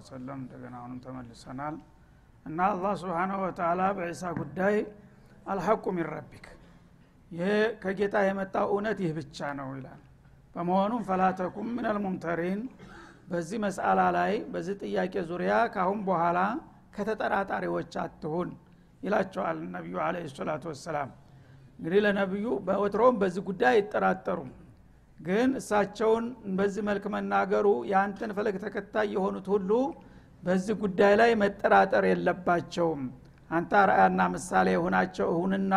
ወሰለም እንደገና አሁንም ተመልሰናል። እና አላህ ስብሓናሁ ወተላ በዒሳ ጉዳይ አልሐቁ ሚን ረቢክ ይሄ ከጌታ የመጣው እውነት ይህ ብቻ ነው ይላል። በመሆኑም ፈላተኩም ምን አልሙምተሪን በዚህ መስአላ ላይ በዚህ ጥያቄ ዙሪያ ካአሁን በኋላ ከተጠራጣሪዎች አትሁን ይላቸዋል ነቢዩ አለ ሰላቱ ወሰላም። እንግዲህ ለነቢዩ በወትሮም በዚህ ጉዳይ አይጠራጠሩም ግን እሳቸውን በዚህ መልክ መናገሩ የአንተን ፈለግ ተከታይ የሆኑት ሁሉ በዚህ ጉዳይ ላይ መጠራጠር የለባቸውም። አንተ አርአያና ምሳሌ የሆናቸው እሁንና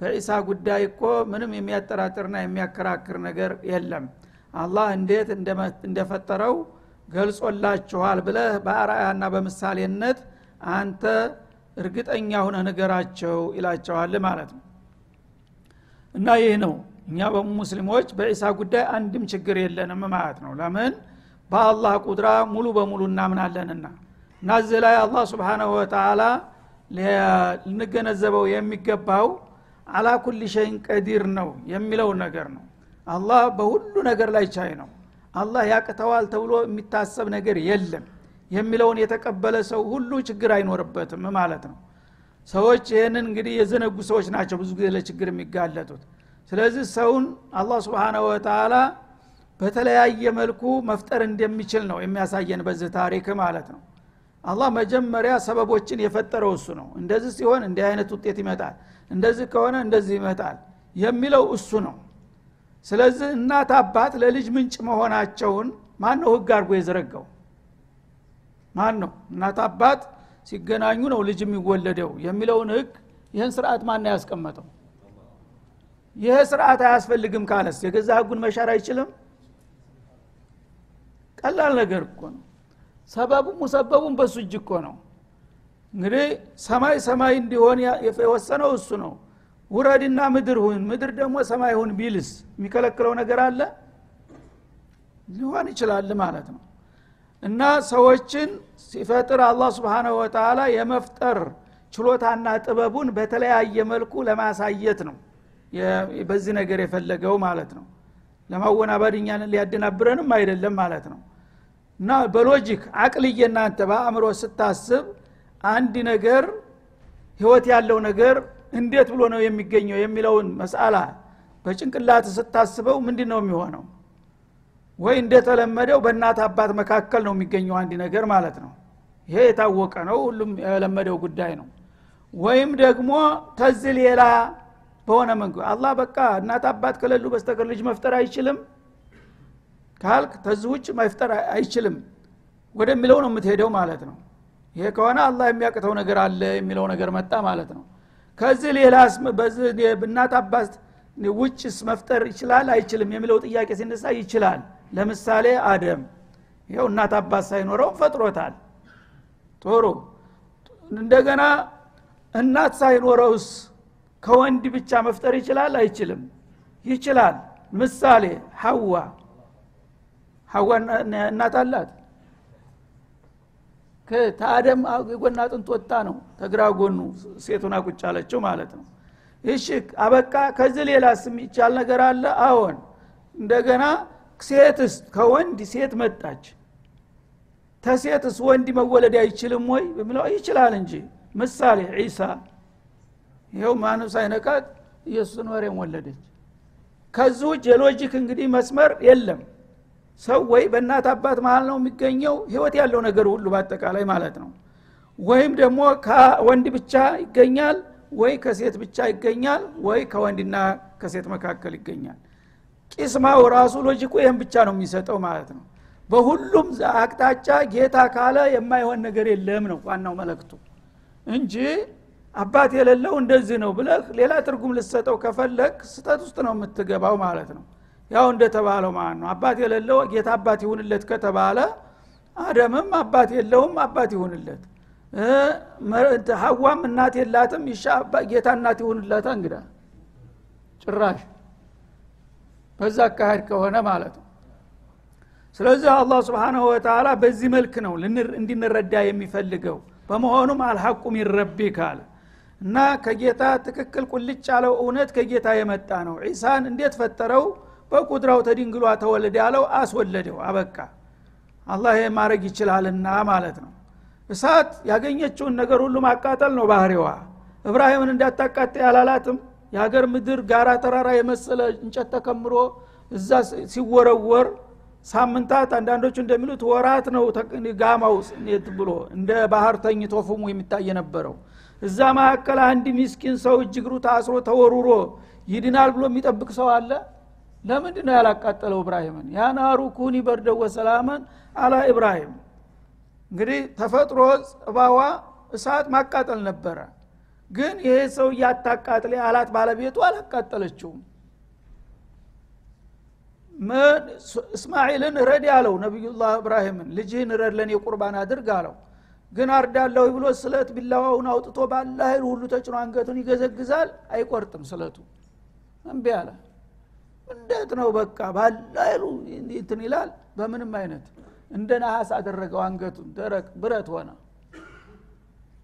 በዒሳ ጉዳይ እኮ ምንም የሚያጠራጥርና የሚያከራክር ነገር የለም። አላህ እንዴት እንደፈጠረው ገልጾላችኋል ብለህ በአርአያና በምሳሌነት አንተ እርግጠኛ ሁነ ነገራቸው ይላቸዋል ማለት ነው። እና ይህ ነው እኛ በሙስሊሞች በዒሳ ጉዳይ አንድም ችግር የለንም ማለት ነው። ለምን? በአላህ ቁድራ ሙሉ በሙሉ እናምናለንና። እና እዚህ ላይ አላህ ስብሓናሁ ወተላ ልንገነዘበው የሚገባው አላ ኩል ሸይን ቀዲር ነው የሚለው ነገር ነው። አላህ በሁሉ ነገር ላይ ቻይ ነው። አላህ ያቅተዋል ተብሎ የሚታሰብ ነገር የለም የሚለውን የተቀበለ ሰው ሁሉ ችግር አይኖርበትም ማለት ነው። ሰዎች ይህንን እንግዲህ የዘነጉ ሰዎች ናቸው ብዙ ጊዜ ለችግር የሚጋለጡት ስለዚህ ሰውን አላህ ስብሓናሁ ወተላ በተለያየ መልኩ መፍጠር እንደሚችል ነው የሚያሳየን በዚህ ታሪክ ማለት ነው። አላህ መጀመሪያ ሰበቦችን የፈጠረው እሱ ነው። እንደዚህ ሲሆን እንዲህ አይነት ውጤት ይመጣል እንደዚህ ከሆነ እንደዚህ ይመጣል የሚለው እሱ ነው። ስለዚህ እናት አባት ለልጅ ምንጭ መሆናቸውን ማን ነው ህግ አድርጎ የዘረጋው? ማን ነው? እናት አባት ሲገናኙ ነው ልጅ የሚወለደው የሚለውን ህግ ይህን ስርዓት ማን ያስቀመጠው ይህ ስርዓት አያስፈልግም ካለስ? የገዛ ህጉን መሻር አይችልም? ቀላል ነገር እኮ ነው። ሰበቡም ሙሰበቡም በሱ እጅ እኮ ነው። እንግዲህ ሰማይ ሰማይ እንዲሆን የወሰነው እሱ ነው። ውረድና ምድር ሁን። ምድር ደግሞ ሰማይ ሁን ቢልስ የሚከለክለው ነገር አለ? ሊሆን ይችላል ማለት ነው። እና ሰዎችን ሲፈጥር አላህ ስብንሁ ወተላ የመፍጠር ችሎታና ጥበቡን በተለያየ መልኩ ለማሳየት ነው በዚህ ነገር የፈለገው ማለት ነው። ለማወናበድ እኛን ሊያደናብረንም አይደለም ማለት ነው። እና በሎጂክ አቅልዬ እናንተ በአእምሮ ስታስብ አንድ ነገር ህይወት ያለው ነገር እንዴት ብሎ ነው የሚገኘው የሚለውን መስአላ በጭንቅላት ስታስበው ምንድ ነው የሚሆነው? ወይ እንደተለመደው በእናት አባት መካከል ነው የሚገኘው አንድ ነገር ማለት ነው። ይሄ የታወቀ ነው ሁሉም የለመደው ጉዳይ ነው። ወይም ደግሞ ከዚህ ሌላ በሆነ መንገድ አላህ በቃ እናት አባት ከሌሉ በስተቀር ልጅ መፍጠር አይችልም። ካልክ ተዚህ ውጭ መፍጠር አይችልም። ወደሚለው ነው የምትሄደው ማለት ነው። ይሄ ከሆነ አላህ የሚያቅተው ነገር አለ የሚለው ነገር መጣ ማለት ነው። ከዚህ ሌላስ እናት አባት ውጭስ መፍጠር ይችላል አይችልም የሚለው ጥያቄ ሲነሳ ይችላል። ለምሳሌ አደም ይኸው እናት አባት ሳይኖረው ፈጥሮታል። ጥሩ እንደገና እናት ሳይኖረውስ ከወንድ ብቻ መፍጠር ይችላል? አይችልም። ይችላል። ምሳሌ ሐዋ። ሐዋ እናት አላት። ከአደም የጎና አጥንት ወጣ ነው ተግራ ጎኑ ሴቱን ቁጭ አለችው ማለት ነው። እሺ አበቃ። ከዚህ ሌላስ የሚቻል ነገር አለ? አዎን። እንደገና ሴትስ ከወንድ ሴት መጣች። ተሴትስ ወንድ መወለድ አይችልም ወይ? በሚለው ይችላል እንጂ። ምሳሌ ዒሳ ይኸው ማንም ሳይነቃት ኢየሱስን ወሬም ወለደች። ከዚህ ውጭ የሎጂክ እንግዲህ መስመር የለም። ሰው ወይ በእናት አባት መሀል ነው የሚገኘው ህይወት ያለው ነገር ሁሉ በአጠቃላይ ማለት ነው። ወይም ደግሞ ከወንድ ብቻ ይገኛል ወይ ከሴት ብቻ ይገኛል ወይ ከወንድና ከሴት መካከል ይገኛል። ቂስማው ራሱ ሎጂኩ ይህም ብቻ ነው የሚሰጠው ማለት ነው። በሁሉም አቅጣጫ ጌታ ካለ የማይሆን ነገር የለም ነው ዋናው መለክቱ እንጂ አባት የሌለው እንደዚህ ነው ብለህ ሌላ ትርጉም ልሰጠው ከፈለግ ስተት ውስጥ ነው የምትገባው ማለት ነው። ያው እንደተባለው ማለት ነው። አባት የሌለው ጌታ አባት ይሁንለት ከተባለ አደምም አባት የለውም አባት ይሁንለት። ሀዋም እናት የላትም ይሻ ጌታ እናት ይሁንለታ እንግዳ ጭራሽ በዛ አካሄድ ከሆነ ማለት ነው። ስለዚህ አላህ ስብንሁ ወተላ በዚህ መልክ ነው እንድንረዳ የሚፈልገው። በመሆኑም አልሐቁ ሚን ረቢክ እና ከጌታ ትክክል ቁልጭ ያለው እውነት ከጌታ የመጣ ነው። ዒሳን እንዴት ፈጠረው? በቁድራው ተድንግሏ ተወለደ ያለው አስወለደው አበቃ። አላህ ማድረግ ይችላልና ማለት ነው። እሳት ያገኘችውን ነገር ሁሉ ማቃጠል ነው ባህሪዋ። እብራሂምን እንዳታቃጥ ያላላትም። የሀገር ምድር ጋራ ተራራ የመሰለ እንጨት ተከምሮ እዛ ሲወረወር ሳምንታት አንዳንዶቹ እንደሚሉት ወራት ነው ጋማው ብሎ እንደ ባህር ተኝቶ ፍሙ የሚታይ የነበረው እዛ መካከል አንድ ሚስኪን ሰው እጅግሩ ታስሮ ተወሩሮ ይድናል ብሎ የሚጠብቅ ሰው አለ? ለምንድ ነው ያላቃጠለው እብራሂምን? ያ ናሩ ኩኒ በርደ ወሰላመን አላ ኢብራሂም። እንግዲህ ተፈጥሮ ጽባዋ እሳት ማቃጠል ነበረ። ግን ይሄ ሰው እያታቃጥል አላት ባለቤቱ አላቃጠለችውም። እስማኤልን ረድ ያለው ነቢዩላህ እብራሂምን ልጅህን ረድ ለኔ ቁርባን አድርግ አለው ግን አርዳለሁ ብሎ ስለት ቢላዋውን አውጥቶ ባለ ኃይል ሁሉ ተጭኖ አንገቱን ይገዘግዛል? አይቆርጥም ስለቱ። እምቢ አለ። እንዴት ነው በቃ? ባለ ኃይሉ እንትን ይላል? በምንም አይነት። እንደ ነሐስ አደረገው አንገቱን። ደረቅ ብረት ሆነ።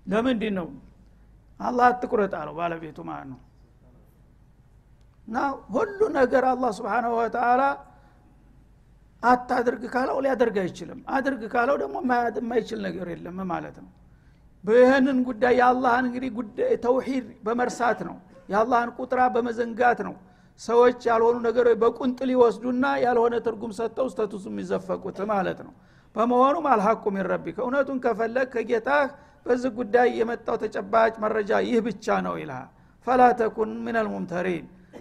ለምንድ ነው አላህ አትቁረጥ አለው ባለቤቱ ማለት ነው። እና ሁሉ ነገር አላህ ስብሓናሁ ወተላ አታድርግ ካለው ሊያደርግ አይችልም። አድርግ ካለው ደግሞ የማይችል ነገር የለም ማለት ነው። ይህንን ጉዳይ የአላህን እንግዲህ ተውሂድ በመርሳት ነው። የአላህን ቁጥራ በመዘንጋት ነው። ሰዎች ያልሆኑ ነገሮች በቁንጥል ይወስዱና ያልሆነ ትርጉም ሰጥተው ስተቱስ የሚዘፈቁት ማለት ነው። በመሆኑም አልሐቁ ሚን ረቢከ ከፈለግ ከጌታህ በዚህ ጉዳይ የመጣው ተጨባጭ መረጃ ይህ ብቻ ነው ይልሃል። ፈላ ተኩን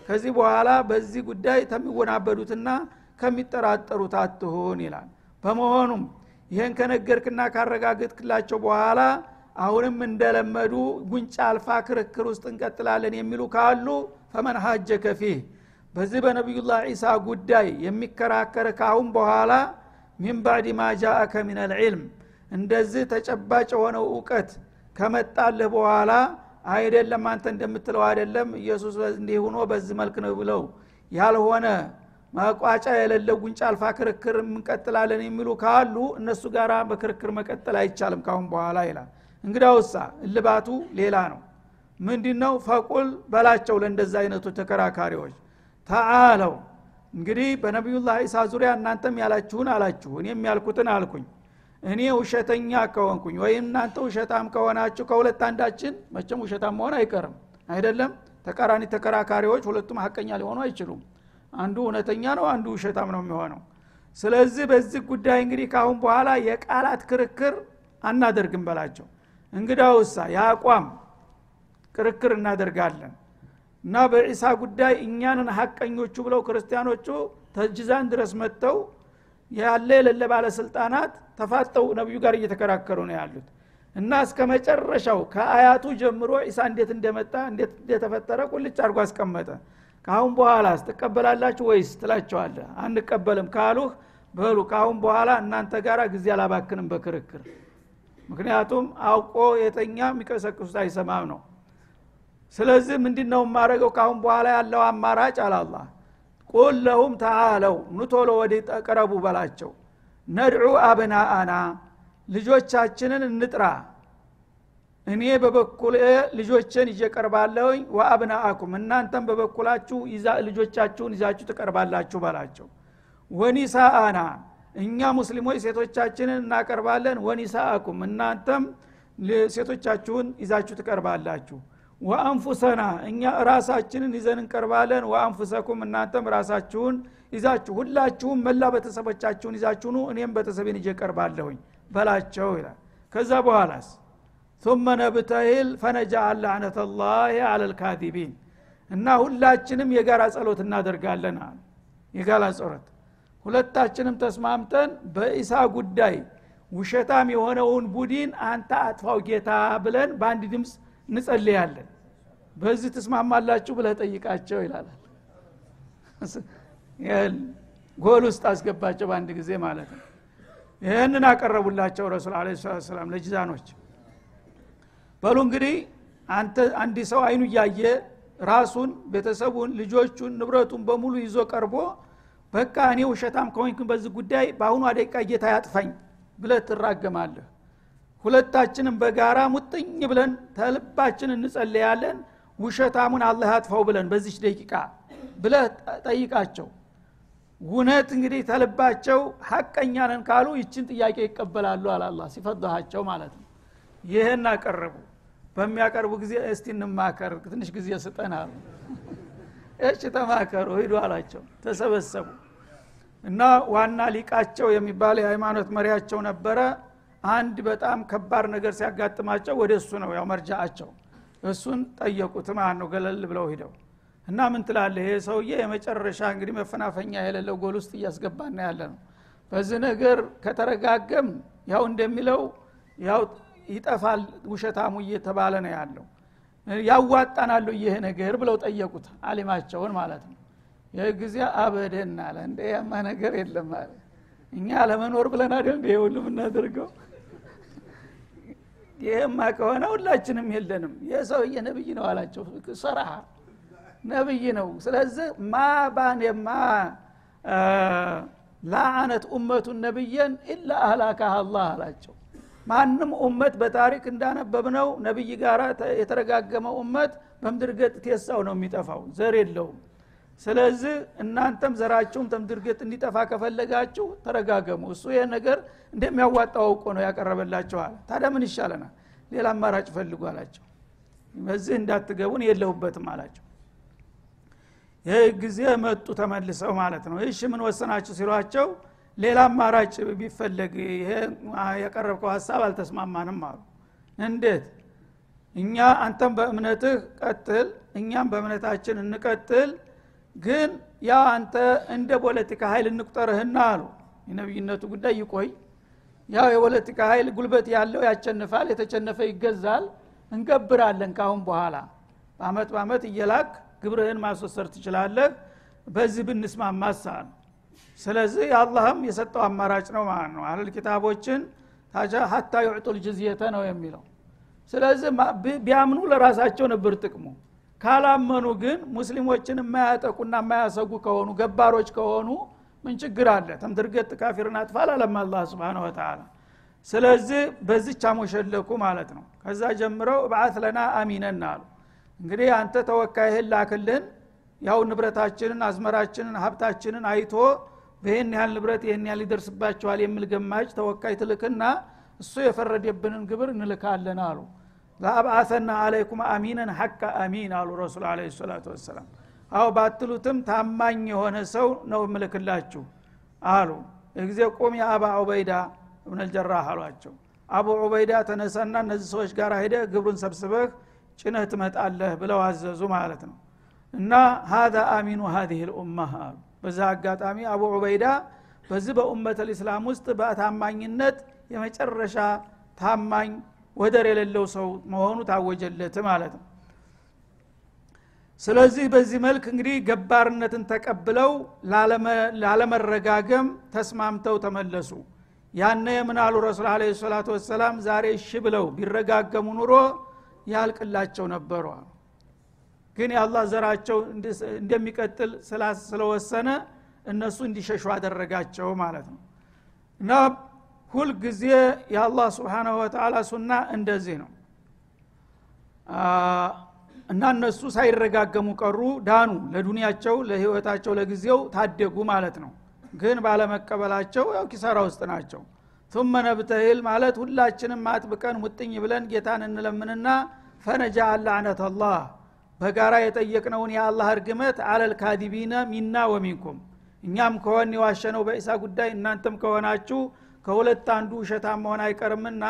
ከዚህ በኋላ በዚህ ጉዳይ ከሚወናበዱትና ከሚጠራጠሩት አትሁን ይላል። በመሆኑም ይህን ከነገርክና ካረጋግጥክላቸው በኋላ አሁንም እንደለመዱ ጉንጫ አልፋ ክርክር ውስጥ እንቀጥላለን የሚሉ ካሉ ፈመን ሀጀከ ፊህ። በዚህ በነቢዩላህ ዒሳ ጉዳይ የሚከራከር ካሁን በኋላ ሚን ባዕድ ማ ጃአከ ምን አልዕልም እንደዚህ ተጨባጭ የሆነው እውቀት ከመጣልህ በኋላ አይደለም አንተ እንደምትለው አይደለም ኢየሱስ እንዲህ ሆኖ በዚህ መልክ ነው ብለው ያልሆነ መቋጫ የሌለው ጉንጫ አልፋ ክርክር እንቀጥላለን የሚሉ ካሉ እነሱ ጋር በክርክር መቀጠል አይቻልም ካሁን በኋላ ይላል። እንግዳውሳ እልባቱ ሌላ ነው። ምንድ ነው ፈቁል በላቸው ለእንደዛ አይነቱ ተከራካሪዎች። ተአለው እንግዲህ በነቢዩላህ ኢሳ ዙሪያ እናንተም ያላችሁን አላችሁ እኔም ያልኩትን አልኩኝ። እኔ ውሸተኛ ከሆንኩኝ ወይም እናንተ ውሸታም ከሆናችሁ ከሁለት አንዳችን መቼም ውሸታም መሆን አይቀርም። አይደለም? ተቃራኒ ተከራካሪዎች ሁለቱም ሀቀኛ ሊሆኑ አይችሉም አንዱ እውነተኛ ነው አንዱ ውሸታም ነው የሚሆነው። ስለዚህ በዚህ ጉዳይ እንግዲህ ካሁን በኋላ የቃላት ክርክር አናደርግም በላቸው። እንግዳውሳ የአቋም ክርክር እናደርጋለን። እና በዒሳ ጉዳይ እኛንን ሀቀኞቹ ብለው ክርስቲያኖቹ ተጅዛን ድረስ መጥተው ያለ የሌለ ባለስልጣናት ተፋጠው ነቢዩ ጋር እየተከራከሩ ነው ያሉት። እና እስከ መጨረሻው ከአያቱ ጀምሮ ኢሳ እንዴት እንደመጣ እንዴት እንደተፈጠረ ቁልጭ አድርጎ አስቀመጠ ካሁን በኋላ ትቀበላላችሁ ወይስ ትላቸዋለ አንቀበልም ካሉህ በሉ። ካሁን በኋላ እናንተ ጋር ጊዜ አላባክንም በክርክር። ምክንያቱም አውቆ የተኛ የሚቀሰቅሱት አይሰማም ነው። ስለዚህ ምንድ ነው የማደረገው ካሁን በኋላ ያለው አማራጭ አላላ ቁል ለሁም ተአለው ኑቶሎ ወደ ቀረቡ በላቸው። ነድዑ አብናአና ልጆቻችንን እንጥራ እኔ በበኩል ልጆችን ይዤ ቀርባለሁኝ ወአብናአኩም እናንተም በበኩላችሁ ልጆቻችሁን ይዛችሁ ትቀርባላችሁ በላቸው። ወኒሳአና እኛ ሙስሊሞች ሴቶቻችንን እናቀርባለን። ወኒሳአኩም እናንተም ሴቶቻችሁን ይዛችሁ ትቀርባላችሁ። ወአንፉሰና እኛ ራሳችንን ይዘን እንቀርባለን። ወአንፉሰኩም እናንተም ራሳችሁን ይዛችሁ ሁላችሁም መላ ቤተሰቦቻችሁን ይዛችሁኑ እኔም ቤተሰቤን ይዤ በላቸው ይላል። ከዛ በኋላስ ثم ነብተሂል ፈነጃአል ላዕነት ላህ አለ ልካዚቢን እና ሁላችንም የጋራ ጸሎት እናደርጋለን አለ የጋራ ጸሎት። ሁለታችንም ተስማምተን በኢሳ ጉዳይ ውሸታም የሆነውን ቡድን አንተ አጥፋው ጌታ ብለን በአንድ ድምፅ እንጸልያለን። በዚህ ትስማማላችሁ ብለህ ጠይቃቸው ይላል። ጎል ውስጥ አስገባቸው በአንድ ጊዜ ማለት ነው። ይህንን አቀረቡላቸው ረሱል አለ ሰላም ለጅዛኖች በሉ እንግዲህ አንተ አንድ ሰው አይኑ እያየ ራሱን ቤተሰቡን ልጆቹን ንብረቱን በሙሉ ይዞ ቀርቦ በቃ እኔ ውሸታም ከሆንኩ በዚህ ጉዳይ በአሁኑ አደቂቃ ጌታ ያጥፋኝ ብለህ ትራገማለህ። ሁለታችንም በጋራ ሙጥኝ ብለን ተልባችን እንጸልያለን። ውሸታሙን አላህ ያጥፋው ብለን በዚች ደቂቃ ብለህ ጠይቃቸው። እውነት እንግዲህ ተልባቸው ሀቀኛ ነን ካሉ ይችን ጥያቄ ይቀበላሉ አላላ ሲፈضሃቸው ማለት ነው። ይህን አቀረቡ በሚያቀርቡ ጊዜ እስቲ እንማከር ትንሽ ጊዜ ስጠን እሺ ተማከሩ ሂዱ አላቸው። ተሰበሰቡ እና ዋና ሊቃቸው የሚባል የሃይማኖት መሪያቸው ነበረ። አንድ በጣም ከባድ ነገር ሲያጋጥማቸው ወደ እሱ ነው ያው መርጃአቸው። እሱን ጠየቁት ማለት ነው ገለል ብለው ሂደው እና ምን ትላለህ? ይሄ ሰውዬ የመጨረሻ እንግዲህ መፈናፈኛ የሌለው ጎል ውስጥ እያስገባና ያለ ነው በዚህ ነገር ከተረጋገም ያው እንደሚለው ያው ይጠፋል ውሸታሙ እየተባለ ነው ያለው። ያዋጣናሉ ይሄ ነገር ብለው ጠየቁት አሊማቸውን ማለት ነው። ይህ ጊዜ አበደን አለ። እንደ ያማ ነገር የለም አለ። እኛ ለመኖር ብለን አይደል እንደ ሁሉ የምናደርገው? ይህማ ከሆነ ሁላችንም የለንም። ይህ ነብይ ነው አላቸው። ሰራሃ ነብይ ነው። ስለዚህ ማ ባኔማ ላአነት ኡመቱን ነብየን ኢላ አህላካህ አላህ አላቸው ማንም ኡመት በታሪክ እንዳነበብነው ነቢይ ጋር የተረጋገመ ኡመት በምድር ገጥ ቴሳው ነው የሚጠፋው ዘር የለውም። ስለዚህ እናንተም ዘራችሁም ተምድር ገጥ እንዲጠፋ ከፈለጋችሁ ተረጋገሙ። እሱ ይህ ነገር እንደሚያዋጣው አውቆ ነው ያቀረበላችኋል ታዲያ ምን ይሻለናል? ሌላ አማራጭ ፈልጉ አላቸው። በዚህ እንዳትገቡን የለሁበትም አላቸው። ይህ ጊዜ መጡ ተመልሰው ማለት ነው። እሺ ምን ወሰናችሁ ሲሏቸው ሌላ አማራጭ ቢፈለግ ይሄ የቀረብከው ሀሳብ አልተስማማንም አሉ። እንዴት? እኛ አንተም በእምነትህ ቀጥል እኛም በእምነታችን እንቀጥል ግን ያ አንተ እንደ ፖለቲካ ኃይል እንቁጠርህና አሉ። የነቢይነቱ ጉዳይ ይቆይ። ያው የፖለቲካ ኃይል ጉልበት ያለው ያቸንፋል የተቸነፈ ይገዛል እንገብራለን ካሁን በኋላ። በአመት በአመት እየላክ ግብርህን ማስወሰድ ትችላለህ። በዚህ ብንስማማሳ ነው ስለዚህ አላህም የሰጠው አማራጭ ነው ማለት ነው። አህለል ኪታቦችን ሀታ ዩዕጡል ጅዝየተ ነው የሚለው። ስለዚህ ቢያምኑ ለራሳቸው ነበር ጥቅሙ። ካላመኑ ግን ሙስሊሞችን የማያጠቁና የማያሰጉ ከሆኑ ገባሮች ከሆኑ ምን ችግር አለ? ተምድርገት ካፊርን አጥፋል አለም አላ ስብን ወተላ ስለዚህ በዚች አሞሸለኩ ማለት ነው። ከዛ ጀምረው እብዓት ለና አሚነን አሉ። እንግዲህ አንተ ተወካይህን ላክልን። ያው ንብረታችንን አዝመራችንን ሀብታችንን አይቶ በይህን ያህል ንብረት ይህን ያህል ይደርስባቸዋል የሚል ገማጅ ተወካይ ትልክና እሱ የፈረደብንን ግብር እንልካለን አሉ። ለአብአሰና አለይኩም አሚነን ሐቀ አሚን አሉ ረሱል አለ ሰላቱ ወሰላም። አው ባትሉትም ታማኝ የሆነ ሰው ነው ምልክላችሁ አሉ። ጊዜ ቁም የአባ ዑበይዳ እብነልጀራህ አሏቸው። አቡ ዑበይዳ ተነሳና እነዚህ ሰዎች ጋር ሄደ ግብሩን ሰብስበህ ጭነህ ትመጣለህ ብለው አዘዙ ማለት ነው። እና ሀዛ አሚኑ ሀዚህ ልኡማ አሉ በዛ አጋጣሚ አቡ ዑበይዳ በዚህ በኡመት ልእስላም ውስጥ በታማኝነት የመጨረሻ ታማኝ ወደር የሌለው ሰው መሆኑ ታወጀለት ማለት ነው። ስለዚህ በዚህ መልክ እንግዲህ ገባርነትን ተቀብለው ላለመረጋገም ተስማምተው ተመለሱ። ያነ የምናሉ ረሱል አለ ሰላቱ ወሰላም ዛሬ እሺ ብለው ቢረጋገሙ ኑሮ ያልቅላቸው ነበሩ ግን የአላህ ዘራቸው እንደሚቀጥል ስለወሰነ እነሱ እንዲሸሹ አደረጋቸው ማለት ነው። እና ሁልጊዜ የአላህ ስብሓናሁ ወተላ ሱና እንደዚህ ነው። እና እነሱ ሳይረጋገሙ ቀሩ ዳኑ ለዱንያቸው ለህይወታቸው ለጊዜው ታደጉ ማለት ነው። ግን ባለመቀበላቸው ያው ኪሳራ ውስጥ ናቸው። ثم ነብተሂል ማለት ሁላችንም አጥብቀን ሙጥኝ ብለን ጌታን እንለምንና ፈነጃ ላዕነት አላህ በጋራ የጠየቅነውን የአላህ እርግመት አለል ካዲቢነ ሚና ወሚንኩም። እኛም ከሆን የዋሸነው በኢሳ ጉዳይ እናንተም ከሆናችሁ ከሁለት አንዱ ውሸታም መሆን አይቀርምና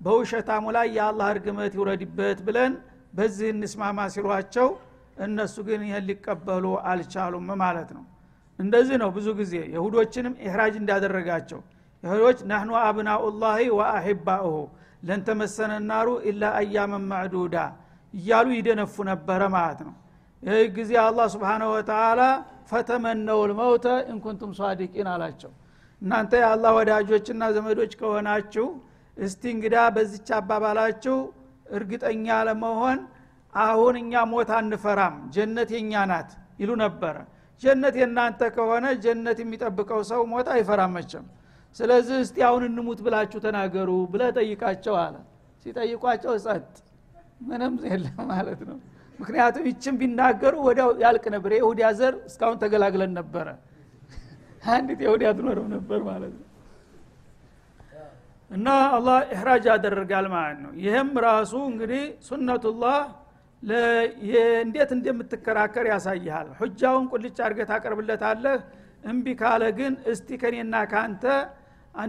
በውሸታሙ ላይ የአላህ እርግመት ይውረድበት ብለን በዚህ እንስማማ ሲሏቸው እነሱ ግን ይህን ሊቀበሉ አልቻሉም ማለት ነው። እንደዚህ ነው ብዙ ጊዜ የሁዶችንም ኢህራጅ እንዳደረጋቸው። ይሁዶች ናህኑ አብናኡላሂ ወአሂባኡሁ ለንተመሰነ ናሩ ኢላ አያመን ማዕዱዳ እያሉ ይደነፉ ነበረ ማለት ነው። ይህ ጊዜ አላህ ስብሓንሁ ወተላ ፈተመነው ልመውተ እንኩንቱም ሷዲቂን አላቸው። እናንተ የአላህ ወዳጆችና ዘመዶች ከሆናችሁ እስቲ እንግዳ በዚች አባባላችሁ እርግጠኛ ለመሆን አሁን እኛ ሞት አንፈራም ጀነት የኛ ናት ይሉ ነበረ። ጀነት የእናንተ ከሆነ ጀነት የሚጠብቀው ሰው ሞት አይፈራም መቸም ስለዚህ እስቲ አሁን እንሙት ብላችሁ ተናገሩ ብለ ጠይቃቸው አለ። ሲጠይቋቸው ጸጥ ምንም የለም ማለት ነው። ምክንያቱም ይችን ቢናገሩ ወዲያው ያልቅ ነበር። የይሁዲያ ዘር እስካሁን ተገላግለን ነበረ። አንዲት የሁዲ አትኖረው ነበር ማለት ነው። እና አላህ ኢሕራጅ ያደርጋል ማለት ነው። ይህም ራሱ እንግዲህ ሱነቱላህ እንዴት እንደምትከራከር ያሳይሃል። ሁጃውን ቁልጭ አድርገህ ታቀርብለታለህ። እምቢ ካለ ግን እስቲ ከኔና ከአንተ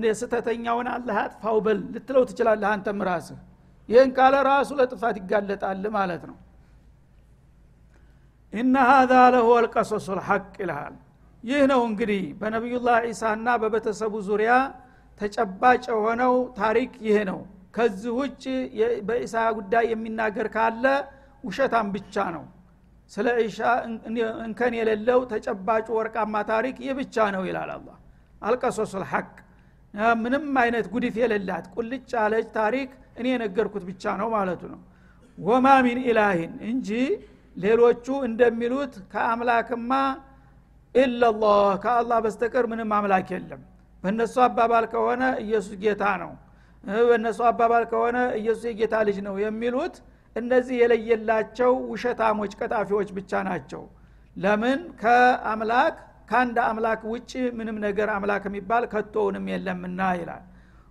የስተተኛውን አላህ አጥፋው በል ልትለው ትችላለህ አንተም ራስህ ይህን ካለ ራሱ ለጥፋት ይጋለጣል ማለት ነው። ኢነ ሀዛ ለሁ አልቀሶሱ ልሐቅ ይልሃል። ይህ ነው እንግዲህ በነቢዩላህ ዒሳና በቤተሰቡ ዙሪያ ተጨባጭ የሆነው ታሪክ ይህ ነው። ከዚህ ውጭ በኢሳ ጉዳይ የሚናገር ካለ ውሸታም ብቻ ነው። ስለ ኢሻ እንከን የሌለው ተጨባጩ ወርቃማ ታሪክ ይህ ብቻ ነው ይላል አላ አልቀሶሱ ልሐቅ ምንም አይነት ጉድፍ የሌላት ቁልጭ ያለች ታሪክ እኔ የነገርኩት ብቻ ነው ማለቱ ነው። ወማ ሚን ኢላሂን እንጂ ሌሎቹ እንደሚሉት ከአምላክማ ኢላላህ ከአላህ በስተቀር ምንም አምላክ የለም። በእነሱ አባባል ከሆነ ኢየሱስ ጌታ ነው በእነሱ አባባል ከሆነ ኢየሱስ የጌታ ልጅ ነው የሚሉት እነዚህ የለየላቸው ውሸታሞች ቀጣፊዎች ብቻ ናቸው። ለምን? ከአምላክ ከአንድ አምላክ ውጭ ምንም ነገር አምላክ የሚባል ከቶውንም የለምና ይላል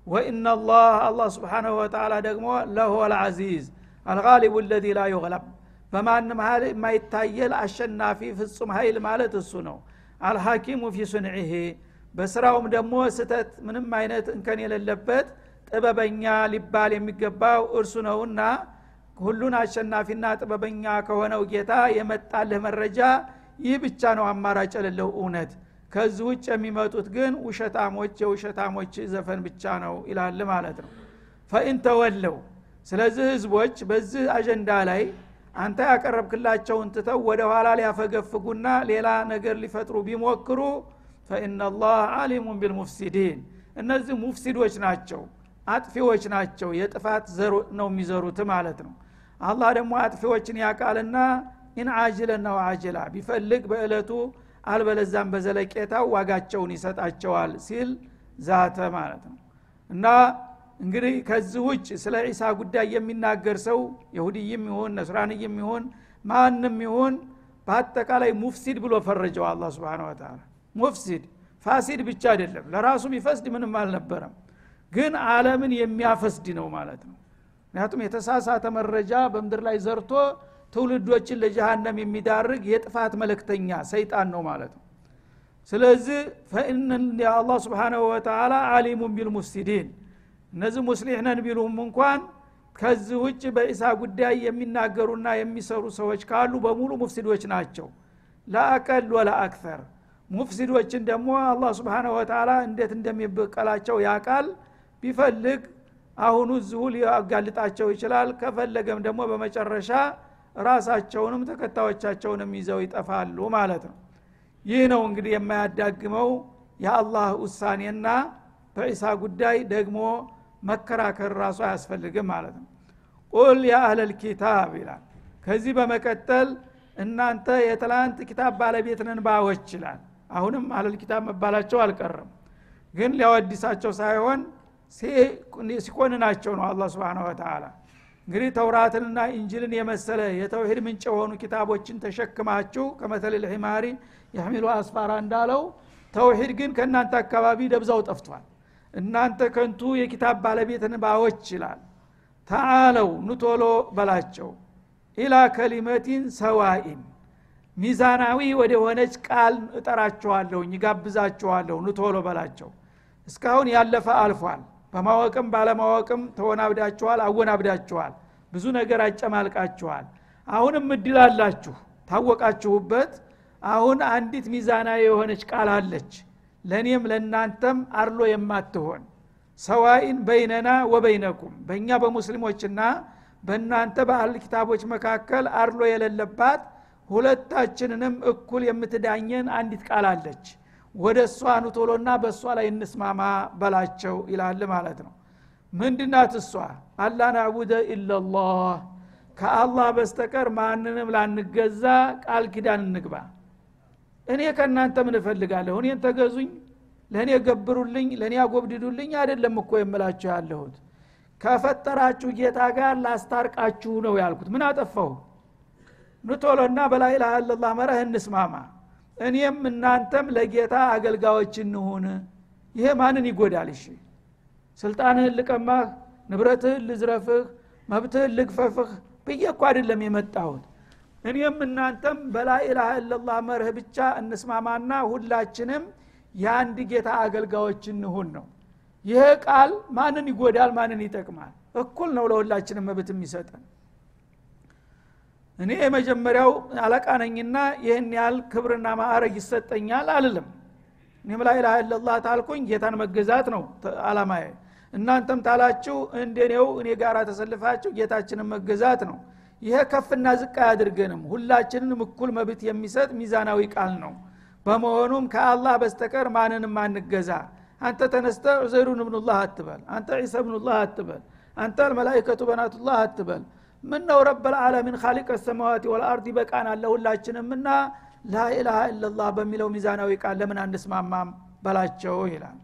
ወኢናላህ አላህ ስብሓናሁ ወተላ ደግሞ ለሁ አልዓዚዝ አልጋሊቡ ለዚ ላ ዩግለብ። በማንም ሀይል የማይታየል አሸናፊ ፍጹም ኃይል ማለት እሱ ነው። አልሐኪሙ ፊ ሱንዒሄ በስራውም ደግሞ ስተት ምንም አይነት እንከን የሌለበት ጥበበኛ ሊባል የሚገባው እርሱ ነውና ሁሉን አሸናፊና ጥበበኛ ከሆነው ጌታ የመጣልህ መረጃ ይህ ብቻ ነው አማራጭ የሌለው እውነት ከዚህ ውጭ የሚመጡት ግን ውሸታሞች የውሸታሞች ዘፈን ብቻ ነው ይላል ማለት ነው። ፈኢን ተወለው። ስለዚህ ህዝቦች በዚህ አጀንዳ ላይ አንተ ያቀረብክላቸውን ትተው ወደ ኋላ ሊያፈገፍጉና ሌላ ነገር ሊፈጥሩ ቢሞክሩ فإن الله عليم بالمفسدين። እነዚህ ሙፍሲዶች ናቸው አጥፊዎች ናቸው። የጥፋት ዘር ነው የሚዘሩት ማለት ነው። አላህ ደግሞ አጥፊዎችን ያውቃልና إن عاجلا وآجلا ቢፈልግ በእለቱ አለበለዚያም በዘለቄታው ዋጋቸውን ይሰጣቸዋል ሲል ዛተ ማለት ነው። እና እንግዲህ ከዚህ ውጭ ስለ ዒሳ ጉዳይ የሚናገር ሰው የሁድይም ይሁን ነስራንይም ይሁን ማንም ይሁን በአጠቃላይ ሙፍሲድ ብሎ ፈረጀው አላ ስብን ወተላ ሙፍሲድ ፋሲድ ብቻ አይደለም ለራሱ ቢፈስድ ምንም አልነበረም። ግን አለምን የሚያፈስድ ነው ማለት ነው። ምክንያቱም የተሳሳተ መረጃ በምድር ላይ ዘርቶ ትውልዶችን ለጀሃነም የሚዳርግ የጥፋት መለክተኛ ሰይጣን ነው ማለት ነው። ስለዚህ አላህ ስብሓናሁ ወተላ አሊሙን ቢልሙፍሲዲን እነዚህ ሙስሊሕ ነን ቢሉም እንኳን ከዚህ ውጭ በኢሳ ጉዳይ የሚናገሩና የሚሰሩ ሰዎች ካሉ በሙሉ ሙፍሲዶች ናቸው። ለአቀል ወላ አክተር። ሙፍሲዶችን ደግሞ አላህ ስብሓናሁ ወተላ እንዴት እንደሚበቀላቸው ያቃል ቢፈልግ አሁኑ እዚሁ ሊያጋልጣቸው ይችላል። ከፈለገም ደግሞ በመጨረሻ ራሳቸውንም ተከታዮቻቸውንም ይዘው ይጠፋሉ ማለት ነው። ይህ ነው እንግዲህ የማያዳግመው የአላህ ውሳኔና በዒሳ ጉዳይ ደግሞ መከራከር ራሱ አያስፈልግም ማለት ነው። ቁል የአህለል ኪታብ ይላል። ከዚህ በመቀጠል እናንተ የትላንት ኪታብ ባለቤት ነን ባዎች ይላል። አሁንም አህለል ኪታብ መባላቸው አልቀርም ግን ሊያወዲሳቸው ሳይሆን ሲኮንናቸው ነው አላ ስብን ወተላ እንግዲህ ተውራትንና ኢንጅልን የመሰለ የተውሂድ ምንጭ የሆኑ ኪታቦችን ተሸክማችሁ ከመተል ልሒማሪ የሕሚሉ አስፋራ እንዳለው ተውሂድ ግን ከእናንተ አካባቢ ደብዛው ጠፍቷል። እናንተ ከንቱ የኪታብ ባለቤትን ባዎች ይላል። ተአለው ኑቶሎ በላቸው። ኢላ ከሊመቲን ሰዋኢን ሚዛናዊ ወደ ሆነች ቃል እጠራችኋለሁኝ ይጋብዛችኋለሁ። ኑቶሎ በላቸው። እስካሁን ያለፈ አልፏል በማወቅም ባለማወቅም ተወናብዳችኋል አወናብዳችኋል። ብዙ ነገር አጨማልቃችኋል። አሁንም እድል አላችሁ። ታወቃችሁበት። አሁን አንዲት ሚዛናዊ የሆነች ቃል አለች። ለእኔም ለእናንተም አርሎ የማትሆን ሰዋኢን በይነና ወበይነኩም በእኛ በሙስሊሞችና በእናንተ በአህል ኪታቦች መካከል አርሎ የሌለባት ሁለታችንንም እኩል የምትዳኘን አንዲት ቃል አለች ወደ እሷ ኑቶሎና በእሷ ላይ እንስማማ በላቸው ይላል ማለት ነው። ምንድናት እሷ? አላ ናቡደ ኢላላህ ከአላህ በስተቀር ማንንም ላንገዛ ቃል ኪዳን እንግባ። እኔ ከእናንተ ምን እፈልጋለሁ? እኔን ተገዙኝ ለእኔ ገብሩልኝ ለእኔ አጎብድዱልኝ አይደለም እኮ የምላችሁ ያለሁት። ከፈጠራችሁ ጌታ ጋር ላስታርቃችሁ ነው ያልኩት። ምን አጠፋሁ? ንቶሎና በላኢላሃ ኢለላህ መረህ እንስማማ እኔም እናንተም ለጌታ አገልጋዮች እንሁን። ይሄ ማንን ይጎዳል? እሺ ስልጣንህን ልቀማህ ንብረትህን ልዝረፍህ መብትህን ልግፈፍህ ብዬ እኮ አይደለም የመጣሁት። እኔም እናንተም በላኢላሃ ኢላላህ መርህ ብቻ እንስማማና ሁላችንም የአንድ ጌታ አገልጋዮች እንሁን ነው። ይሄ ቃል ማንን ይጎዳል? ማንን ይጠቅማል? እኩል ነው ለሁላችንም መብት የሚሰጠን እኔ የመጀመሪያው አለቃ ነኝና ይህን ያህል ክብርና ማዕረግ ይሰጠኛል አልልም። እኔም ላኢላሃ ኢላላህ ታልኩኝ ጌታን መገዛት ነው አላማዬ። እናንተም ታላችሁ እንደኔው እኔ ጋር ተሰልፋችሁ ጌታችንን መገዛት ነው። ይሄ ከፍና ዝቅ አያድርገንም። ሁላችንንም እኩል መብት የሚሰጥ ሚዛናዊ ቃል ነው። በመሆኑም ከአላህ በስተቀር ማንንም አንገዛ። አንተ ተነስተ ዑዘይሩን እብኑላህ አትበል አንተ ዒሳ እብኑላህ አትበል አንተ አልመላይከቱ በናቱላህ አትበል ምን ነው ረበልዓለሚን ካሊቀ ሰማዋት ወልአርድ ይበቃናል ለሁላችንም እና ላኢላሃ ኢላላህ በሚለው ሚዛናዊ ቃል ለምን አንስማማም በላቸው ይላል።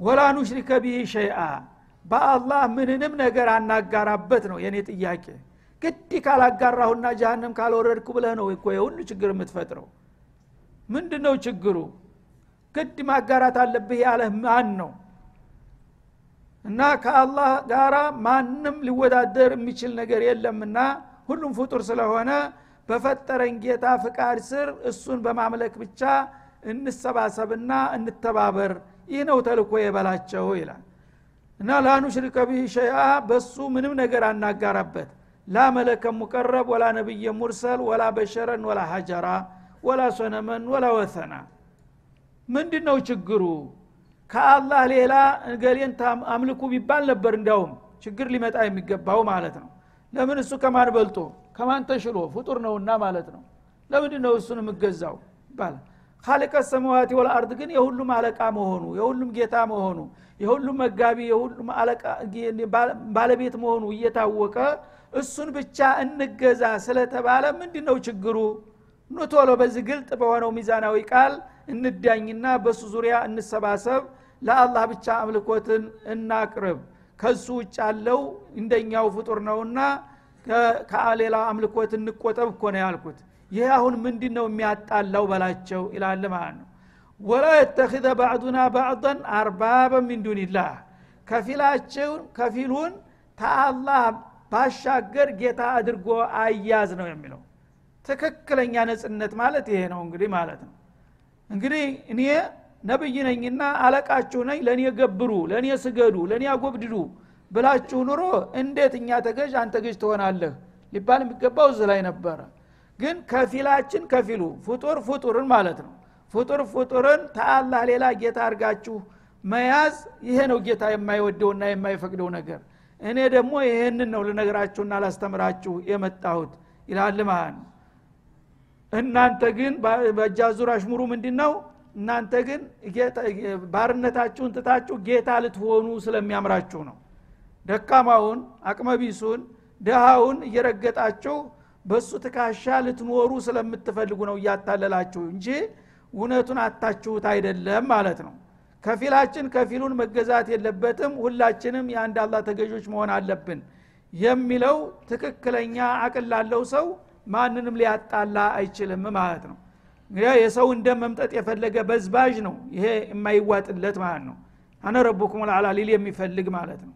ወላ ኑሽሪከ ቢህ ሸይአ በአላህ ምንንም ነገር አናጋራበት ነው የኔ ጥያቄ። ግድ ካላጋራሁና ጃሃንም ካልወረድኩ ብለህ ነው እኮ የሁሉ ችግር የምትፈጥረው። ምንድ ነው ችግሩ? ግድ ማጋራት አለብህ ያለህ ማን ነው እና ከአላህ ጋራ ማንም ሊወዳደር የሚችል ነገር የለምና ሁሉም ፍጡር ስለሆነ በፈጠረን ጌታ ፍቃድ ስር እሱን በማምለክ ብቻ እንሰባሰብና እንተባበር። ይህ ነው ተልኮ የበላቸው ይላል። እና ላኑሽሪከ ቢህ ሸይአ በሱ ምንም ነገር አናጋራበት። ላ መለከ ሙቀረብ ወላ ነቢየ ሙርሰል ወላ በሸረን ወላ ሀጀራ ወላ ሶነመን ወላ ወሰና። ምንድ ነው ችግሩ ከአላህ ሌላ እገሌን አምልኩ ቢባል ነበር እንዲያውም ችግር ሊመጣ የሚገባው ማለት ነው። ለምን እሱ ከማን በልጦ ከማን ተሽሎ ፍጡር ነውና ማለት ነው። ለምንድ ነው እሱን የምገዛው? ይባላል። ካሊቀ ሰማዋቲ ወልአርድ ግን የሁሉም አለቃ መሆኑ የሁሉም ጌታ መሆኑ የሁሉም መጋቢ የሁሉም ባለቤት መሆኑ እየታወቀ እሱን ብቻ እንገዛ ስለተባለ ምንድ ነው ችግሩ ኑቶሎ በዚህ ግልጥ በሆነው ሚዛናዊ ቃል እንዳኝና በሱ ዙሪያ እንሰባሰብ ለአላህ ብቻ አምልኮትን እናቅርብ። ከሱ ውጭ ያለው እንደኛው ፍጡር ነውና ከሌላው አምልኮት እንቆጠብ እኮ ነው ያልኩት። ይህ አሁን ምንድ ነው የሚያጣላው በላቸው ይላል ማለት ነው። ወላ የተኪዘ ባዕዱና ባዕضን አርባበ ሚን ከፊላቸውን ከፊሉን ተአላህ ባሻገር ጌታ አድርጎ አያዝ ነው የሚለው። ትክክለኛ ነጽነት ማለት ይሄ ነው እንግዲህ ማለት ነው። እንግዲህ እኔ ነብይ ነኝና አለቃችሁ ነኝ ለእኔ ገብሩ ለእኔ ስገዱ ለእኔ አጎብድዱ ብላችሁ ኑሮ እንዴት እኛ ተገዥ አንተ ገዥ ትሆናለህ ሊባል የሚገባው እዚህ ላይ ነበረ። ግን ከፊላችን ከፊሉ ፍጡር ፍጡርን ማለት ነው። ፍጡር ፍጡርን ተአላህ ሌላ ጌታ አድርጋችሁ መያዝ ይሄ ነው ጌታ የማይወደውና የማይፈቅደው ነገር። እኔ ደግሞ ይህንን ነው ልነግራችሁና ላስተምራችሁ የመጣሁት ይላል እናንተ ግን በእጃዙር አሽሙሩ ምንድን ነው እናንተ ግን ባርነታችሁን ትታችሁ ጌታ ልትሆኑ ስለሚያምራችሁ ነው። ደካማውን አቅመቢሱን ድሃውን እየረገጣችሁ በእሱ ትካሻ ልትኖሩ ስለምትፈልጉ ነው እያታለላችሁ እንጂ እውነቱን አታችሁት አይደለም ማለት ነው። ከፊላችን ከፊሉን መገዛት የለበትም። ሁላችንም የአንድ አላህ ተገዦች መሆን አለብን የሚለው ትክክለኛ አቅል ላለው ሰው ማንንም ሊያጣላ አይችልም ማለት ነው እንግዲህ የሰው እንደ መምጠጥ የፈለገ በዝባዥ ነው። ይሄ የማይዋጥለት ማለት ነው። አነ ረቡኩም ልአላ ሊል የሚፈልግ ማለት ነው።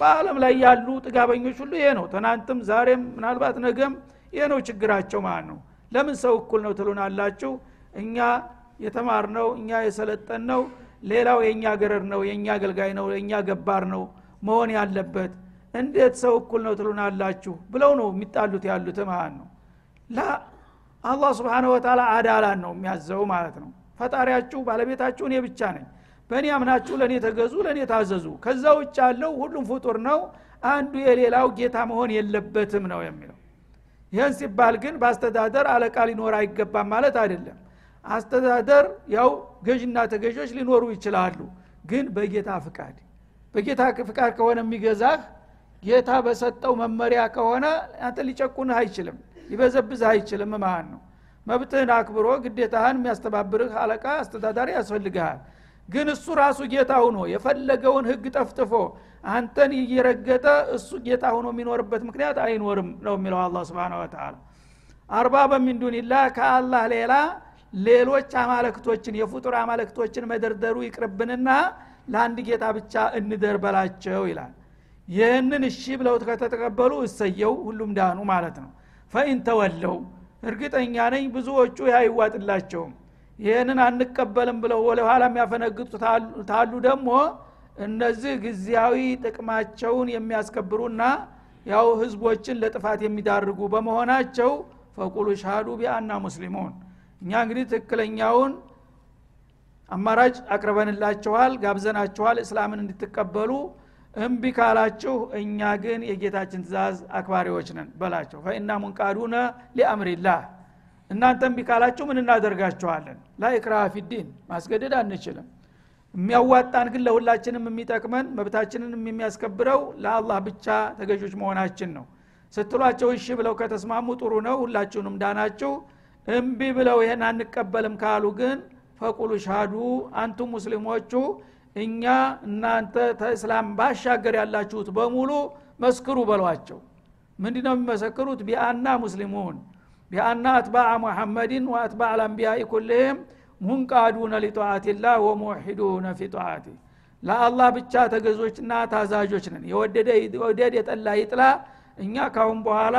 በአለም ላይ ያሉ ጥጋበኞች ሁሉ ይሄ ነው። ትናንትም ዛሬም ምናልባት ነገም ይሄ ነው ችግራቸው ማለት ነው። ለምን ሰው እኩል ነው ትሉናላችሁ? እኛ የተማርነው እኛ የሰለጠን ነው ሌላው የእኛ ገረድ ነው የእኛ አገልጋይ ነው የእኛ ገባር ነው መሆን ያለበት። እንዴት ሰው እኩል ነው ትሉናላችሁ? ብለው ነው የሚጣሉት ያሉት ማለት ነው። ላ አላህ ስብሓን ወተላ አዳላን ነው የሚያዘው ማለት ነው። ፈጣሪያችሁ ባለቤታችሁ እኔ ብቻ ነኝ። በእኔ አምናችሁ ለእኔ ተገዙ ለእኔ ታዘዙ። ከዛ ውጭ ያለው ሁሉም ፍጡር ነው። አንዱ የሌላው ጌታ መሆን የለበትም ነው የሚለው። ይህን ሲባል ግን በአስተዳደር አለቃ ሊኖር አይገባም ማለት አይደለም። አስተዳደር ያው ገዥና ተገዦች ሊኖሩ ይችላሉ ግን በጌታ ፍቃድ። በጌታ ፍቃድ ከሆነ የሚገዛህ ጌታ በሰጠው መመሪያ ከሆነ አንተ ሊጨቁንህ አይችልም ሊበዘብዝህ አይችልም ማለት ነው። መብትህን አክብሮ ግዴታህን የሚያስተባብርህ አለቃ አስተዳዳሪ ያስፈልግሃል። ግን እሱ ራሱ ጌታ ሁኖ የፈለገውን ህግ ጠፍጥፎ አንተን እየረገጠ እሱ ጌታ ሁኖ የሚኖርበት ምክንያት አይኖርም ነው የሚለው አላ ስብን ወተላ አርባ በሚን ዱንላህ ከአላህ ሌላ ሌሎች አማለክቶችን የፍጡር አማለክቶችን መደርደሩ ይቅርብንና ለአንድ ጌታ ብቻ እንደር በላቸው ይላል። ይህንን እሺ ብለው ከተቀበሉ እሰየው ሁሉም ዳኑ ማለት ነው ፈኢን ተወለው። እርግጠኛ ነኝ ብዙዎቹ አይዋጥላቸውም። ይህንን አንቀበልም ብለው ወደ ኋላ የሚያፈነግጡ ታሉ ደግሞ እነዚህ ጊዜያዊ ጥቅማቸውን የሚያስከብሩና ያው ህዝቦችን ለጥፋት የሚዳርጉ በመሆናቸው ፈቁሉ ሻሃዱ ቢአና ሙስሊሙን። እኛ እንግዲህ ትክክለኛውን አማራጭ አቅርበንላችኋል ጋብዘናችኋል እስላምን እንድትቀበሉ እምቢ ካላችሁ እኛ ግን የጌታችን ትእዛዝ አክባሪዎች ነን በላቸው። ፈኢና ሙንቃዱነ ሊአምሪላህ። እናንተ እምቢ ካላችሁ ምን እናደርጋችኋለን? ላኢክራሃ ፊዲን ማስገደድ አንችልም። የሚያዋጣን ግን ለሁላችንም የሚጠቅመን መብታችንን የሚያስከብረው ለአላህ ብቻ ተገዦች መሆናችን ነው። ስትሏቸው እሺ ብለው ከተስማሙ ጥሩ ነው ሁላችሁንም ዳናችሁ። እምቢ ብለው ይህን አንቀበልም ካሉ ግን ፈቁሉ ሻዱ አንቱም ሙስሊሞቹ እኛ እናንተ ተእስላም ባሻገር ያላችሁት በሙሉ መስክሩ በሏቸው። ምንድ ነው የሚመሰክሩት? ቢአና ሙስሊሙን ቢአና አትባዕ ሙሐመድን ወአትባዕ ልአንቢያኢ ኩልህም ሙንቃዱነ ሊጠዓትላህ ወሙወሒዱነ ፊ ጠዓቲ። ለአላህ ብቻ ተገዞችና ታዛዦች ነን። የወደደ ወደድ የጠላ ይጥላ። እኛ ካሁን በኋላ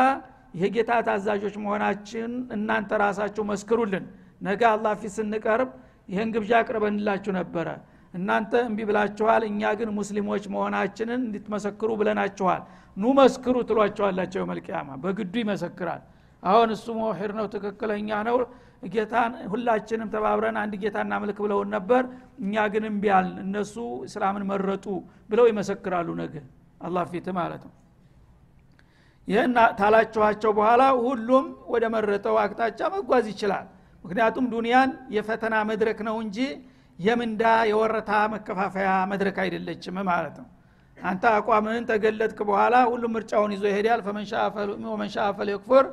የጌታ ታዛዦች መሆናችን እናንተ ራሳችሁ መስክሩልን። ነገ አላህ ፊት ስንቀርብ ይህን ግብዣ አቅርበንላችሁ ነበረ እናንተ እምቢ ብላችኋል እኛ ግን ሙስሊሞች መሆናችንን እንድትመሰክሩ ብለናችኋል። ኑ መስክሩ ትሏቸዋላቸው መልቅያማ በግዱ ይመሰክራል። አሁን እሱ መውሒድ ነው ትክክለኛ ነው። ጌታን ሁላችንም ተባብረን አንድ ጌታ እናምልክ ብለውን ነበር። እኛ ግን እምቢ አልን እነሱ እስላምን መረጡ ብለው ይመሰክራሉ ነገ። አላህ ፊት ማለት ነው። ይህን ታላችኋቸው በኋላ ሁሉም ወደ መረጠው አቅጣጫ መጓዝ ይችላል። ምክንያቱም ዱንያን የፈተና መድረክ ነው እንጂ የምንዳ የወረታ መከፋፈያ መድረክ አይደለችም ማለት ነው። አንተ አቋምህን ተገለጥክ በኋላ ሁሉም ምርጫውን ይዞ ይሄዳል። ወመንሻ ፈለክፉር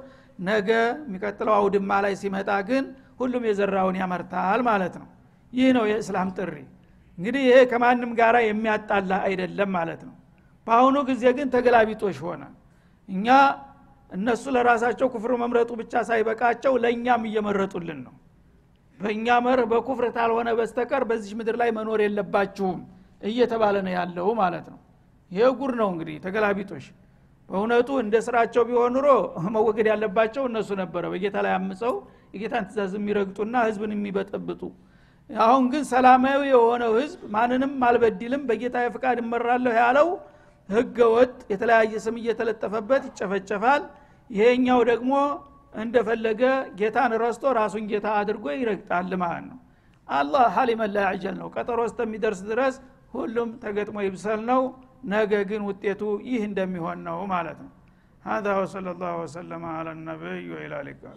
ነገ የሚቀጥለው አውድማ ላይ ሲመጣ ግን ሁሉም የዘራውን ያመርታል ማለት ነው። ይህ ነው የእስላም ጥሪ። እንግዲህ ይሄ ከማንም ጋራ የሚያጣላ አይደለም ማለት ነው። በአሁኑ ጊዜ ግን ተገላቢጦሽ ሆነ። እኛ እነሱ ለራሳቸው ኩፍር መምረጡ ብቻ ሳይበቃቸው ለእኛም እየመረጡልን ነው በእኛ መርህ በኩፍር ታልሆነ በስተቀር በዚች ምድር ላይ መኖር የለባችሁም እየተባለ ነው ያለው ማለት ነው። ይሄ ጉር ነው እንግዲህ ተገላቢጦሽ። በእውነቱ እንደ ስራቸው ቢሆን ኑሮ መወገድ ያለባቸው እነሱ ነበረ። በጌታ ላይ አምፀው የጌታን ትእዛዝ የሚረግጡና ህዝብን የሚበጠብጡ። አሁን ግን ሰላማዊ የሆነው ህዝብ ማንንም አልበድልም በጌታ ፍቃድ እመራለሁ ያለው ህገ ወጥ የተለያየ ስም እየተለጠፈበት ይጨፈጨፋል። ይሄኛው ደግሞ እንደፈለገ ጌታን ረስቶ ራሱን ጌታ አድርጎ ይረግጣል ማለት ነው አላህ ሀሊመን ላይ አጀል ነው ቀጠሮ እስከሚደርስ ድረስ ሁሉም ተገጥሞ ይብሰል ነው ነገ ግን ውጤቱ ይህ እንደሚሆን ነው ማለት ነው هذا وصلى الله وسلم على النبي وإلى اللقاء